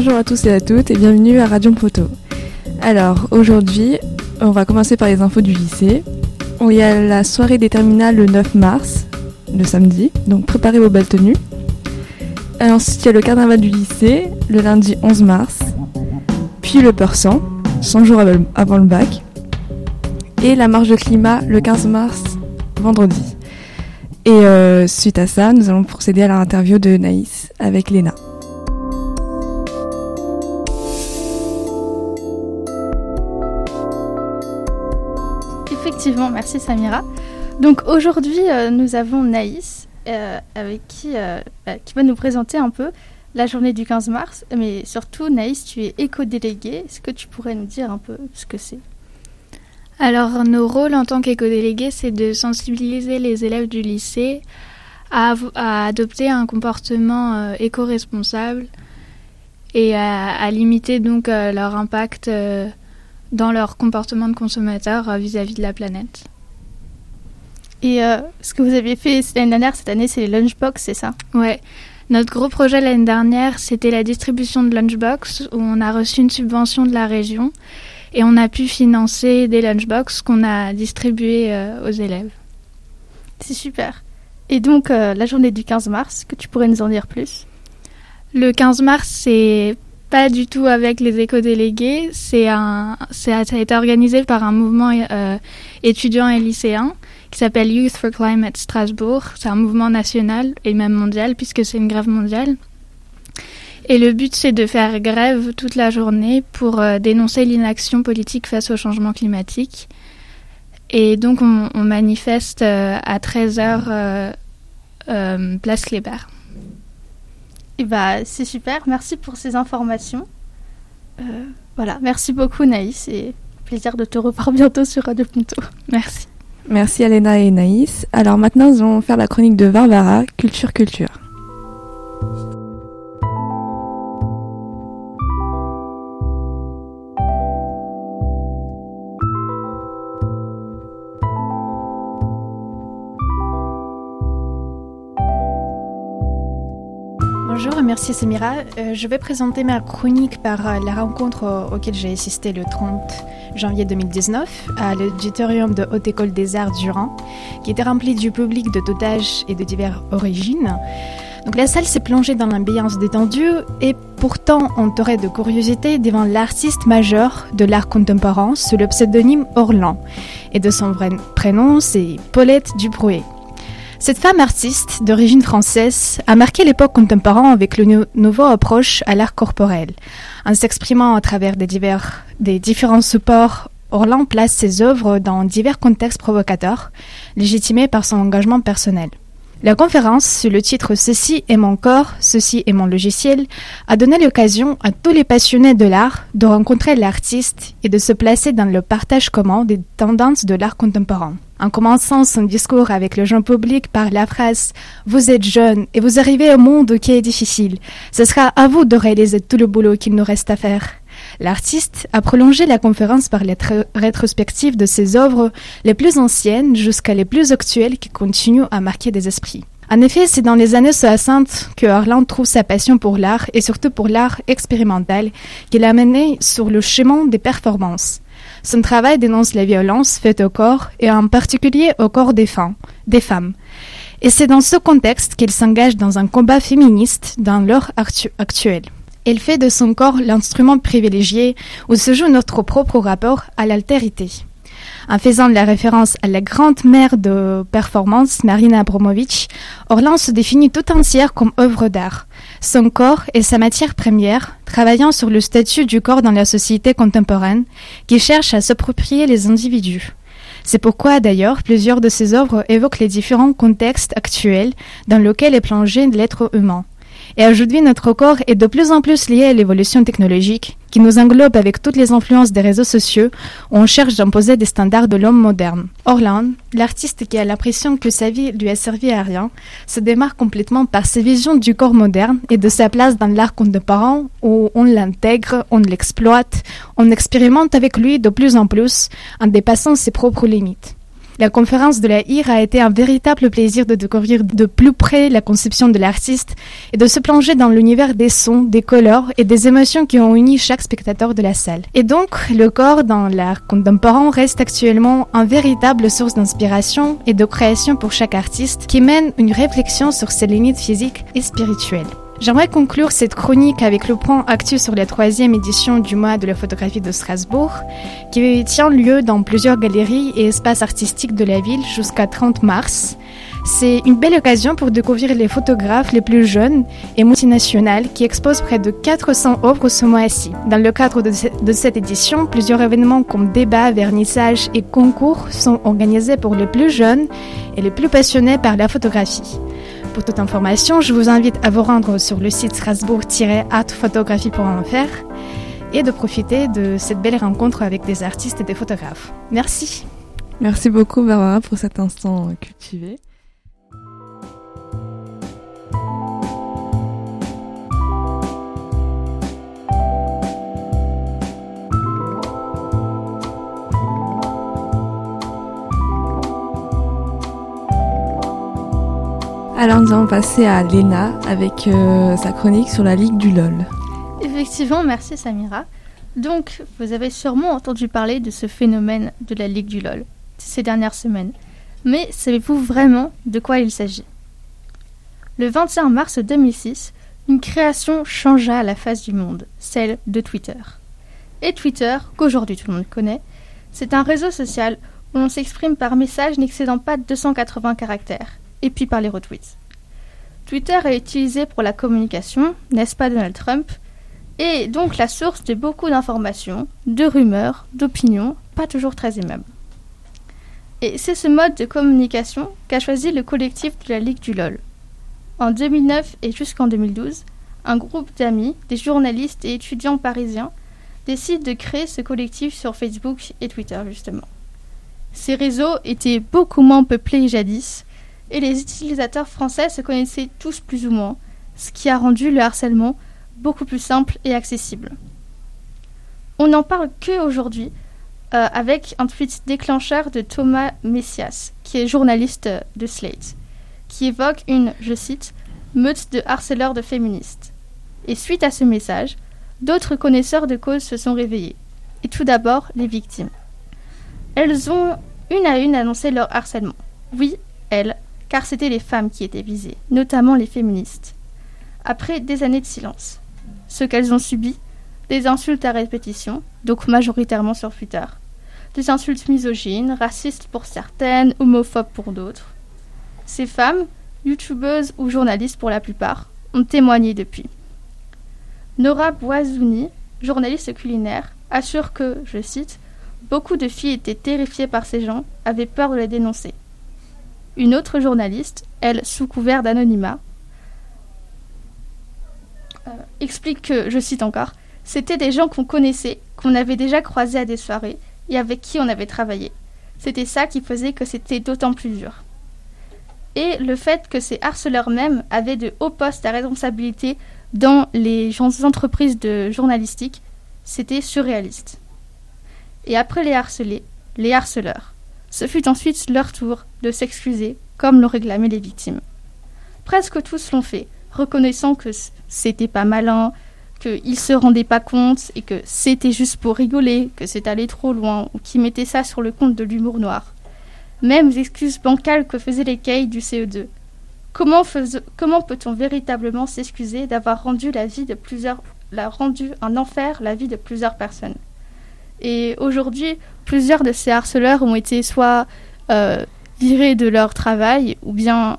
Bonjour à tous et à toutes et bienvenue à Radio Poteau. Alors aujourd'hui, on va commencer par les infos du lycée. Il y a la soirée des terminales le 9 mars, le samedi, donc préparez vos belles tenues. ensuite, il y a le carnaval du lycée le lundi 11 mars, puis le 100, 100 jours avant le bac, et la marche de climat le 15 mars, vendredi. Et euh, suite à ça, nous allons procéder à l'interview de Naïs avec Léna. Effectivement, merci Samira. Donc aujourd'hui, euh, nous avons Naïs euh, avec qui, bah, qui va nous présenter un peu la journée du 15 mars. Mais surtout, Naïs, tu es éco-déléguée. Est-ce que tu pourrais nous dire un peu ce que c'est? Alors, nos rôles en tant qu'éco-délégués, c'est de sensibiliser les élèves du lycée à, adopter un comportement euh, éco-responsable et à, limiter donc euh, leur impact euh, dans leur comportement de consommateur vis-à-vis de la planète. Et ce que vous avez fait l'année dernière, cette année, c'est les lunchbox, c'est ça? Ouais. Notre gros projet l'année dernière, c'était la distribution de lunchbox, où on a reçu une subvention de la région et on a pu financer des lunchbox qu'on a distribués euh, aux élèves. C'est super. Et donc, euh, la journée du 15 mars, que tu pourrais nous en dire plus? Le 15 mars, c'est pas du tout avec les éco-délégués. C'est un, ça a été organisé par un mouvement euh, étudiant et lycéen qui s'appelle Youth for Climate Strasbourg. C'est un mouvement national et même mondial puisque c'est une grève mondiale. Et le but, c'est de faire grève toute la journée pour euh, dénoncer l'inaction politique face au changement climatique. Et donc, on, manifeste euh, à 13h euh, place Kléber. Et bah, c'est super. Merci pour ces informations. voilà, merci beaucoup Naïs et plaisir de te revoir bientôt sur Radio Punto. Merci. Merci Alena et Naïs. Alors maintenant, nous allons faire la chronique de Barbara, Culture Culture. Merci Samira. Euh, je vais présenter ma chronique par euh, la rencontre auquel j'ai assisté le 30 janvier 2019 à l'auditorium de Haute École des Arts Durand, qui était rempli du public de tout âge et de diverses origines. Donc la salle s'est plongée dans l'ambiance détendue et pourtant entourée de curiosité devant l'artiste majeur de l'art contemporain sous le pseudonyme Orlan. Et de son vrai prénom, c'est Paulette Dubrouet. Cette femme artiste d'origine française a marqué l'époque contemporaine avec le nouveau approche à l'art corporel. En s'exprimant à travers des, divers, des différents supports, Orlan place ses œuvres dans divers contextes provocateurs, légitimés par son engagement personnel. La conférence, sous le titre Ceci est mon corps, ceci est mon logiciel, a donné l'occasion à tous les passionnés de l'art de rencontrer l'artiste et de se placer dans le partage commun des tendances de l'art contemporain. En commençant son discours avec le jeune public par la phrase Vous êtes jeune et vous arrivez au monde qui est difficile. Ce sera à vous de réaliser tout le boulot qu'il nous reste à faire. L'artiste a prolongé la conférence par les rétrospectives de ses œuvres les plus anciennes jusqu'à les plus actuelles qui continuent à marquer des esprits. En effet, c'est dans les années 60 que Harlan trouve sa passion pour l'art et surtout pour l'art expérimental qu'il a mené sur le chemin des performances. Son travail dénonce les violences faites au corps et en particulier au corps des femmes. Des femmes. Et c'est dans ce contexte qu'il s'engage dans un combat féministe dans l'heure actuelle. Elle fait de son corps l'instrument privilégié où se joue notre propre rapport à l'altérité. En faisant la référence à la grande mère de performance, Marina Abramovic, Orlan se définit tout entière comme œuvre d'art. Son corps est sa matière première, travaillant sur le statut du corps dans la société contemporaine, qui cherche à s'approprier les individus. C'est pourquoi d'ailleurs plusieurs de ses œuvres évoquent les différents contextes actuels dans lesquels est plongé l'être humain. Et aujourd'hui, notre corps est de plus en plus lié à l'évolution technologique qui nous englobe avec toutes les influences des réseaux sociaux où on cherche d'imposer des standards de l'homme moderne. Orland, l'artiste qui a l'impression que sa vie lui a servi à rien, se démarque complètement par ses visions du corps moderne et de sa place dans l'art contemporain où on l'intègre, on l'exploite, on expérimente avec lui de plus en plus en dépassant ses propres limites. La conférence de la IR a été un véritable plaisir de découvrir de plus près la conception de l'artiste et de se plonger dans l'univers des sons, des couleurs et des émotions qui ont uni chaque spectateur de la salle. Et donc, le corps dans l'art contemporain reste actuellement une véritable source d'inspiration et de création pour chaque artiste qui mène une réflexion sur ses limites physiques et spirituelles. J'aimerais conclure cette chronique avec le point actuel sur la troisième édition du mois de la photographie de Strasbourg, qui tient lieu dans plusieurs galeries et espaces artistiques de la ville jusqu'à 30 mars. C'est une belle occasion pour découvrir les photographes les plus jeunes et multinationales qui exposent près de 400 œuvres ce mois-ci. Dans le cadre de, cette édition, plusieurs événements comme débats, vernissages et concours sont organisés pour les plus jeunes et les plus passionnés par la photographie. Pour toute information, je vous invite à vous rendre sur le site strasbourg-artphotographie.fr et de profiter de cette belle rencontre avec des artistes et des photographes. Merci. Merci beaucoup Barbara pour cet instant cultivé. Alors nous allons passer à Léna avec euh, sa chronique sur la Ligue du LOL. Effectivement, merci Samira. Donc, vous avez sûrement entendu parler de ce phénomène de la Ligue du LOL ces dernières semaines. Mais savez-vous vraiment de quoi il s'agit? Le 21 mars 2006, une création changea la face du monde, celle de Twitter. Et Twitter, qu'aujourd'hui tout le monde connaît, c'est un réseau social où l'on s'exprime par message n'excédant pas 280 caractères et puis par les retweets. Twitter est utilisé pour la communication, n'est-ce pas Donald Trump? Et donc la source de beaucoup d'informations, de rumeurs, d'opinions, pas toujours très aimables. Et c'est ce mode de communication qu'a choisi le collectif de la Ligue du LOL. En 2009 et jusqu'en 2012, un groupe d'amis, des journalistes et étudiants parisiens décide de créer ce collectif sur Facebook et Twitter justement. Ces réseaux étaient beaucoup moins peuplés jadis, et les utilisateurs français se connaissaient tous plus ou moins, ce qui a rendu le harcèlement beaucoup plus simple et accessible. On n'en parle que aujourd'hui euh, avec un tweet déclencheur de Thomas Messias, qui est journaliste de Slate, qui évoque une, je cite, meute de harceleurs de féministes. Et suite à ce message, d'autres connaisseurs de cause se sont réveillés. Et tout d'abord, les victimes. Elles ont une à une annoncé leur harcèlement. Oui, elles, car c'étaient les femmes qui étaient visées, notamment les féministes. Après des années de silence, ce qu'elles ont subi, des insultes à répétition, donc majoritairement sur Twitter, des insultes misogynes, racistes pour certaines, homophobes pour d'autres. Ces femmes, youtubeuses ou journalistes pour la plupart, ont témoigné depuis. Nora Boisouni, journaliste culinaire, assure que, je cite, beaucoup de filles étaient terrifiées par ces gens, avaient peur de les dénoncer. Une autre journaliste, elle sous couvert d'anonymat, euh, explique que, je cite encore, c'était des gens qu'on connaissait, qu'on avait déjà croisés à des soirées et avec qui on avait travaillé. C'était ça qui faisait que c'était d'autant plus dur. Et le fait que ces harceleurs mêmes avaient de hauts postes à responsabilité dans les entreprises de journalistique, c'était surréaliste. Et après les harcelés, les harceleurs. Ce fut ensuite leur tour de s'excuser, comme l'ont réclamé les victimes. Presque tous l'ont fait, reconnaissant que c'était pas malin, qu'ils se rendaient pas compte et que c'était juste pour rigoler, que c'est allé trop loin ou qu'ils mettaient ça sur le compte de l'humour noir. Même les excuses bancales que faisaient les cailles du CE2. Comment, peut-on véritablement s'excuser d'avoir rendu la vie de plusieurs, rendu un enfer la vie de plusieurs personnes? Et aujourd'hui, plusieurs de ces harceleurs ont été soit euh, virés de leur travail ou bien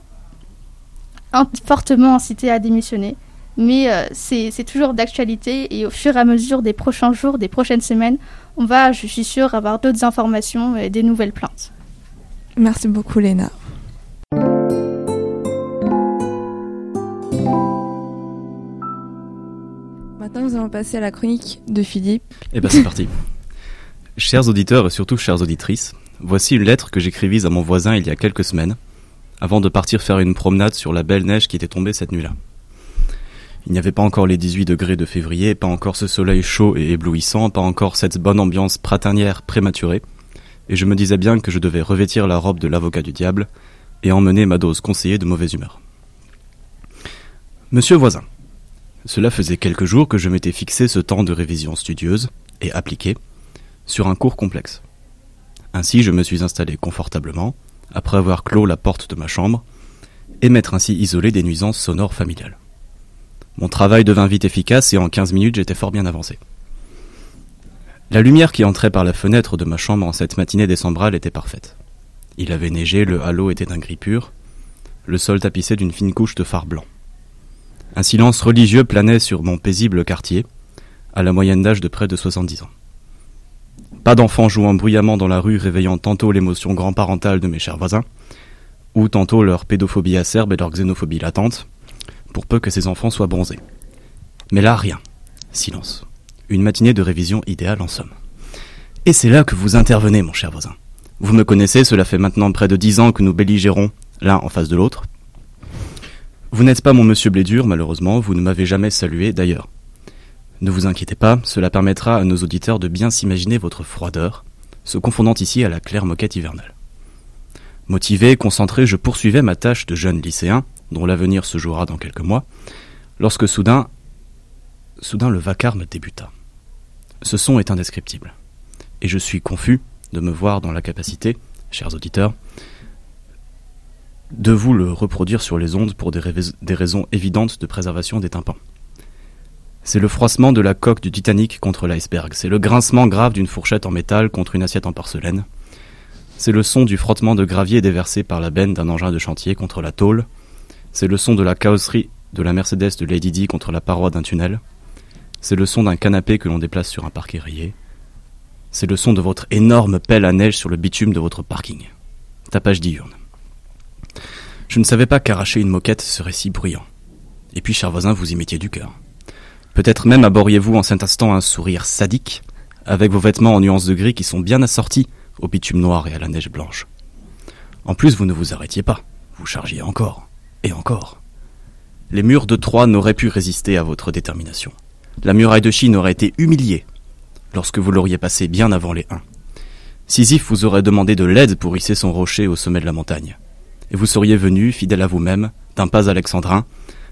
fortement incités à démissionner. Mais euh, c'est toujours d'actualité et au fur et à mesure des prochains jours, des prochaines semaines, on va, je suis sûre, avoir d'autres informations et des nouvelles plaintes. Merci beaucoup, Léna. Maintenant, nous allons passer à la chronique de Philippe. Eh bien, c'est parti. Chers auditeurs et surtout chères auditrices, voici une lettre que j'écrivis à mon voisin il y a quelques semaines, avant de partir faire une promenade sur la belle neige qui était tombée cette nuit-là. Il n'y avait pas encore les 18 degrés de février, pas encore ce soleil chaud et éblouissant, pas encore cette bonne ambiance printanière prématurée, et je me disais bien que je devais revêtir la robe de l'avocat du diable et emmener ma dose conseillée de mauvaise humeur. Monsieur voisin, cela faisait quelques jours que je m'étais fixé ce temps de révision studieuse et appliquée sur un cours complexe. Ainsi, je me suis installé confortablement, après avoir clos la porte de ma chambre, et m'être ainsi isolé des nuisances sonores familiales. Mon travail devint vite efficace et en quinze minutes j'étais fort bien avancé. La lumière qui entrait par la fenêtre de ma chambre en cette matinée décembrale était parfaite. Il avait neigé, le halo était d'un gris pur, le sol tapissé d'une fine couche de phare blanc. Un silence religieux planait sur mon paisible quartier, à la moyenne d'âge de près de soixante-dix ans. Pas d'enfants jouant bruyamment dans la rue réveillant tantôt l'émotion grand-parentale de mes chers voisins, ou tantôt leur pédophobie acerbe et leur xénophobie latente, pour peu que ces enfants soient bronzés. Mais là, rien. Silence. Une matinée de révision idéale en somme. Et c'est là que vous intervenez, mon cher voisin. Vous me connaissez, cela fait maintenant près de dix ans que nous belligérons l'un en face de l'autre. Vous n'êtes pas mon monsieur Blédur, malheureusement, vous ne m'avez jamais salué d'ailleurs. Ne vous inquiétez pas, cela permettra à nos auditeurs de bien s'imaginer votre froideur, se confondant ici à la claire moquette hivernale. Motivé, concentré, je poursuivais ma tâche de jeune lycéen, dont l'avenir se jouera dans quelques mois, lorsque soudain, soudain le vacarme débuta. Ce son est indescriptible, et je suis confus de me voir dans la capacité, chers auditeurs, de vous le reproduire sur les ondes pour des, des raisons évidentes de préservation des tympans. C'est le froissement de la coque du Titanic contre l'iceberg, c'est le grincement grave d'une fourchette en métal contre une assiette en porcelaine, c'est le son du frottement de gravier déversé par la benne d'un engin de chantier contre la tôle, c'est le son de la carrosserie de la Mercedes de Lady Di contre la paroi d'un tunnel, c'est le son d'un canapé que l'on déplace sur un parquet rayé, c'est le son de votre énorme pelle à neige sur le bitume de votre parking. Tapage diurne. Je ne savais pas qu'arracher une moquette serait si bruyant. Et puis, cher voisin, vous y mettiez du cœur. Peut-être même aboriez-vous en cet instant un sourire sadique, avec vos vêtements en nuances de gris qui sont bien assortis au bitume noir et à la neige blanche. En plus, vous ne vous arrêtiez pas, vous chargiez encore, et encore. Les murs de Troie n'auraient pu résister à votre détermination. La muraille de Chine aurait été humiliée lorsque vous l'auriez passée bien avant les Huns. Sisyphe vous aurait demandé de l'aide pour hisser son rocher au sommet de la montagne et vous seriez venu, fidèle à vous-même, d'un pas alexandrin,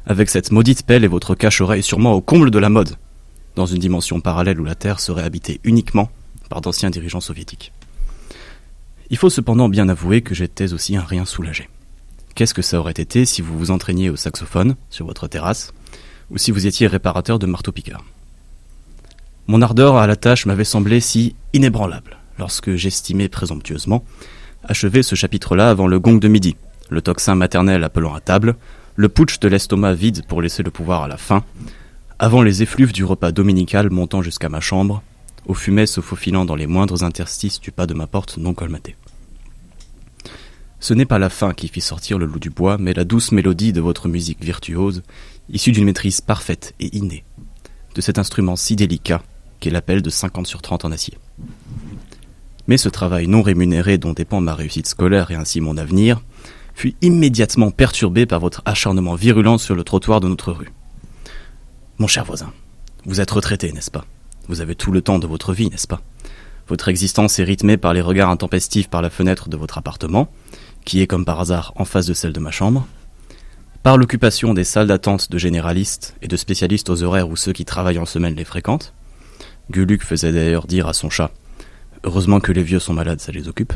avec cette maudite pelle et votre cache-oreille sûrement au comble de la mode, dans une dimension parallèle où la Terre serait habitée uniquement par d'anciens dirigeants soviétiques. Il faut cependant bien avouer que j'étais aussi un rien soulagé. Qu'est-ce que ça aurait été si vous vous entraîniez au saxophone, sur votre terrasse, ou si vous étiez réparateur de marteau-piqueur Mon ardeur à la tâche m'avait semblé si inébranlable, lorsque j'estimais présomptueusement achever ce chapitre-là avant le gong de midi, le tocsin maternel appelant à table, le putsch de l'estomac vide pour laisser le pouvoir à la fin, avant les effluves du repas dominical montant jusqu'à ma chambre, aux fumées se faufilant dans les moindres interstices du pas de ma porte non colmatée. Ce n'est pas la fin qui fit sortir le loup du bois, mais la douce mélodie de votre musique virtuose, issue d'une maîtrise parfaite et innée, de cet instrument si délicat qu'est l'appel de 50 sur 30 en acier. Mais ce travail non rémunéré dont dépend ma réussite scolaire et ainsi mon avenir, fut immédiatement perturbé par votre acharnement virulent sur le trottoir de notre rue. Mon cher voisin, vous êtes retraité, n'est-ce pas? Vous avez tout le temps de votre vie, n'est-ce pas? Votre existence est rythmée par les regards intempestifs par la fenêtre de votre appartement, qui est comme par hasard en face de celle de ma chambre, par l'occupation des salles d'attente de généralistes et de spécialistes aux horaires où ceux qui travaillent en semaine les fréquentent. Guluc faisait d'ailleurs dire à son chat Heureusement que les vieux sont malades, ça les occupe.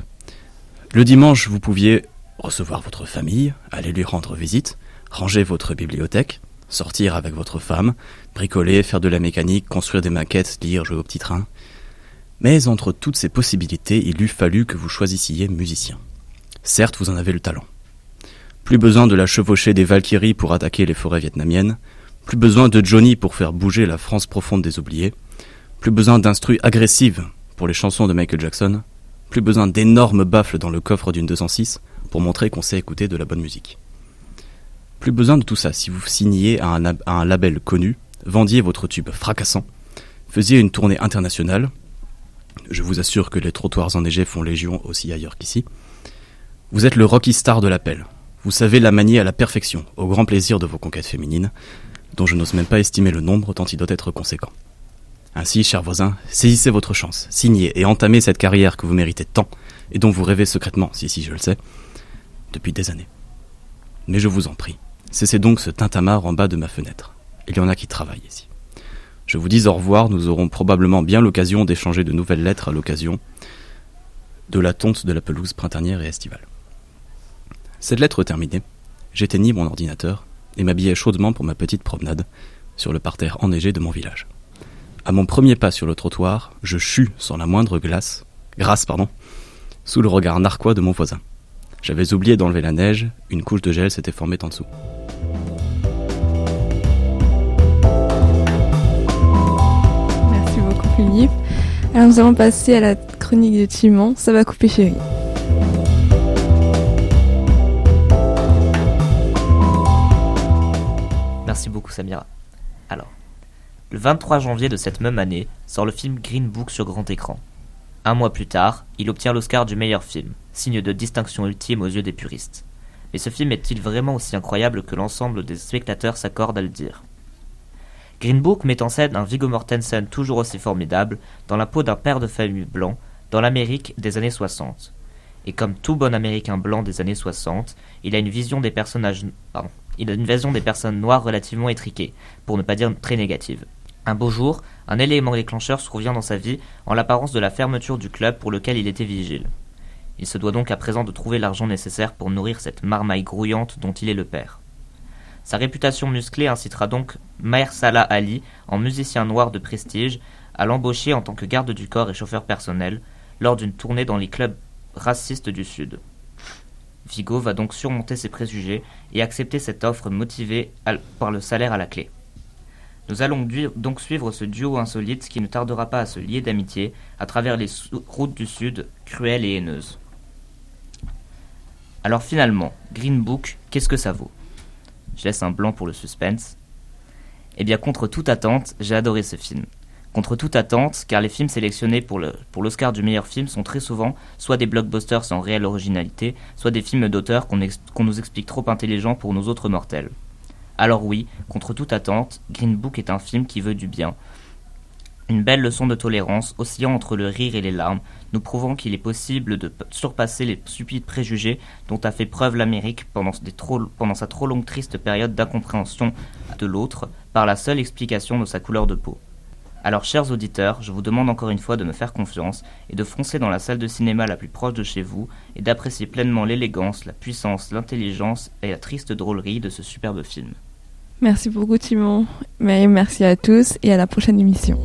Le dimanche, vous pouviez recevoir votre famille, aller lui rendre visite, ranger votre bibliothèque, sortir avec votre femme, bricoler, faire de la mécanique, construire des maquettes, lire, jouer au petit train. Mais entre toutes ces possibilités, il eût fallu que vous choisissiez musicien. Certes, vous en avez le talent. Plus besoin de la chevaucher des Valkyries pour attaquer les forêts vietnamiennes, plus besoin de Johnny pour faire bouger la France profonde des oubliés, plus besoin d'instruits agressives pour les chansons de Michael Jackson, plus besoin d'énormes baffles dans le coffre d'une 206 pour montrer qu'on sait écouter de la bonne musique. Plus besoin de tout ça si vous signiez à un, label connu, vendiez votre tube fracassant, faisiez une tournée internationale, je vous assure que les trottoirs enneigés font légion aussi ailleurs qu'ici, vous êtes le rocky star de l'appel, vous savez la manier à la perfection, au grand plaisir de vos conquêtes féminines, dont je n'ose même pas estimer le nombre tant il doit être conséquent. Ainsi, chers voisins, saisissez votre chance, signez et entamez cette carrière que vous méritez tant et dont vous rêvez secrètement, si si je le sais, depuis des années. Mais je vous en prie, cessez donc ce tintamarre en bas de ma fenêtre. Il y en a qui travaillent ici. Je vous dis au revoir, nous aurons probablement bien l'occasion d'échanger de nouvelles lettres à l'occasion de la tonte de la pelouse printanière et estivale. Cette lettre terminée, j'éteignis mon ordinateur et m'habillai chaudement pour ma petite promenade sur le parterre enneigé de mon village. À mon premier pas sur le trottoir, je chus sans la moindre glace, grâce, pardon, sous le regard narquois de mon voisin. J'avais oublié d'enlever la neige, une couche de gel s'était formée en dessous. Merci beaucoup Philippe. Alors nous allons passer à la chronique de Timon, ça va couper chérie. Merci beaucoup Samira. Alors, le 23 janvier de cette même année sort le film Green Book sur grand écran. Un mois plus tard, il obtient l'Oscar du meilleur film, signe de distinction ultime aux yeux des puristes. Mais ce film est-il vraiment aussi incroyable que l'ensemble des spectateurs s'accordent à le dire? Green Book met en scène un Viggo Mortensen toujours aussi formidable, dans la peau d'un père de famille blanc, dans l'Amérique des années 60. Et comme tout bon américain blanc des années 60, il a une vision des personnages, pardon, il a une vision des personnes noires relativement étriquée, pour ne pas dire très négative. Un beau jour, un élément déclencheur survient dans sa vie en l'apparence de la fermeture du club pour lequel il était vigile. Il se doit donc à présent de trouver l'argent nécessaire pour nourrir cette marmaille grouillante dont il est le père. Sa réputation musclée incitera donc Maher Salah Ali, en musicien noir de prestige, à l'embaucher en tant que garde du corps et chauffeur personnel lors d'une tournée dans les clubs racistes du Sud. Vigo va donc surmonter ses préjugés et accepter cette offre motivée par le salaire à la clé. Nous allons donc suivre ce duo insolite qui ne tardera pas à se lier d'amitié à travers les routes du Sud, cruelles et haineuses. Alors finalement, Green Book, qu'est-ce que ça vaut? Je laisse un blanc pour le suspense. Eh bien, contre toute attente, j'ai adoré ce film. Contre toute attente, car les films sélectionnés pour l'Oscar du meilleur film sont très souvent soit des blockbusters sans réelle originalité, soit des films d'auteur qu'on nous explique trop intelligents pour nous autres mortels. Alors oui, contre toute attente, Green Book est un film qui veut du bien. Une belle leçon de tolérance, oscillant entre le rire et les larmes, nous prouvant qu'il est possible de surpasser les stupides préjugés dont a fait preuve l'Amérique pendant, sa trop longue triste période d'incompréhension de l'autre, par la seule explication de sa couleur de peau. Alors, chers auditeurs, je vous demande encore une fois de me faire confiance et de foncer dans la salle de cinéma la plus proche de chez vous et d'apprécier pleinement l'élégance, la puissance, l'intelligence et la triste drôlerie de ce superbe film. Merci beaucoup Timon, mais merci à tous et à la prochaine émission.